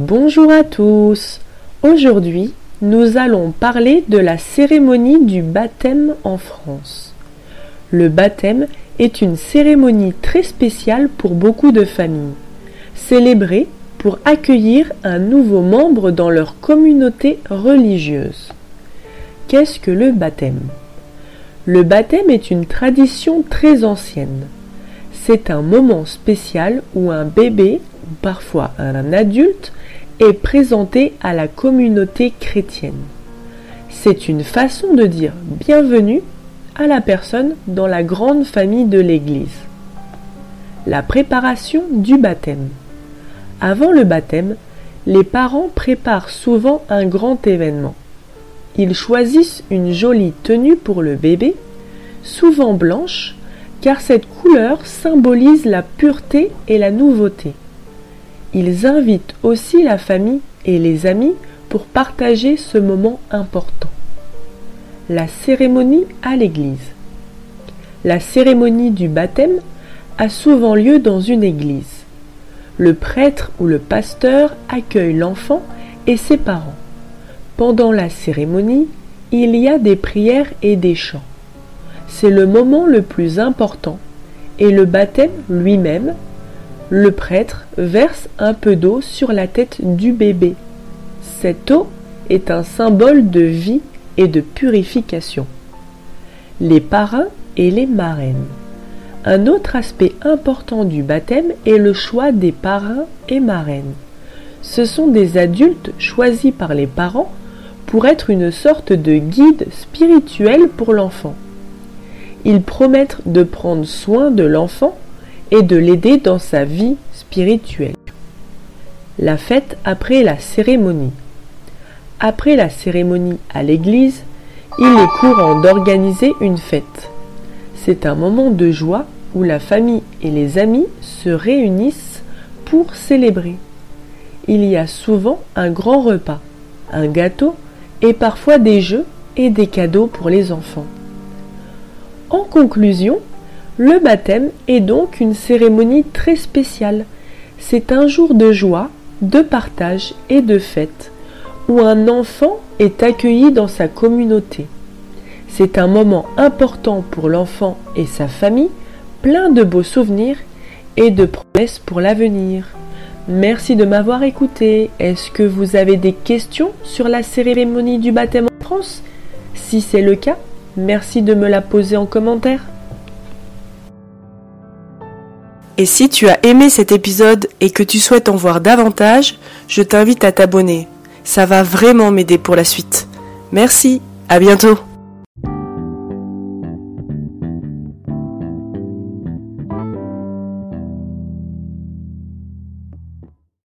Bonjour à tous. Aujourd'hui, nous allons parler de la cérémonie du baptême en France. Le baptême est une cérémonie très spéciale pour beaucoup de familles, célébrée pour accueillir un nouveau membre dans leur communauté religieuse. Qu'est-ce que le baptême? Le baptême est une tradition très ancienne. C'est un moment spécial où un bébé, ou parfois un adulte, est présenté à la communauté chrétienne. C'est une façon de dire bienvenue à la personne dans la grande famille de l'Église. La préparation du baptême. Avant le baptême, les parents préparent souvent un grand événement. Ils choisissent une jolie tenue pour le bébé, souvent blanche, car cette couleur symbolise la pureté et la nouveauté. Ils invitent aussi la famille et les amis pour partager ce moment important. La cérémonie à l'église. La cérémonie du baptême a souvent lieu dans une église le prêtre ou le pasteur accueille l'enfant et ses parents. Pendant la cérémonie, il y a des prières et des chants. C'est le moment le plus important et le baptême lui-même, le prêtre verse un peu d'eau sur la tête du bébé. Cette eau est un symbole de vie et de purification. Les parrains et les marraines. Un autre aspect important du baptême est le choix des parrains et marraines. Ce sont des adultes choisis par les parents pour être une sorte de guide spirituel pour l'enfant. Ils promettent de prendre soin de l'enfant et de l'aider dans sa vie spirituelle. La fête après la cérémonie. Après la cérémonie à l'église, il est courant d'organiser une fête. C'est un moment de joie où la famille et les amis se réunissent pour célébrer. Il y a souvent un grand repas, un gâteau et parfois des jeux et des cadeaux pour les enfants. En conclusion, le baptême est donc une cérémonie très spéciale. C'est un jour de joie, de partage et de fête, où un enfant est accueilli dans sa communauté. C'est un moment important pour l'enfant et sa famille, plein de beaux souvenirs et de promesses pour l'avenir. Merci de m'avoir écouté. Est-ce que vous avez des questions sur la cérémonie du baptême en France? Si c'est le cas, merci de me la poser en commentaire. Et si tu as aimé cet épisode et que tu souhaites en voir davantage, je t'invite à t'abonner. Ça va vraiment m'aider pour la suite. Merci, à bientôt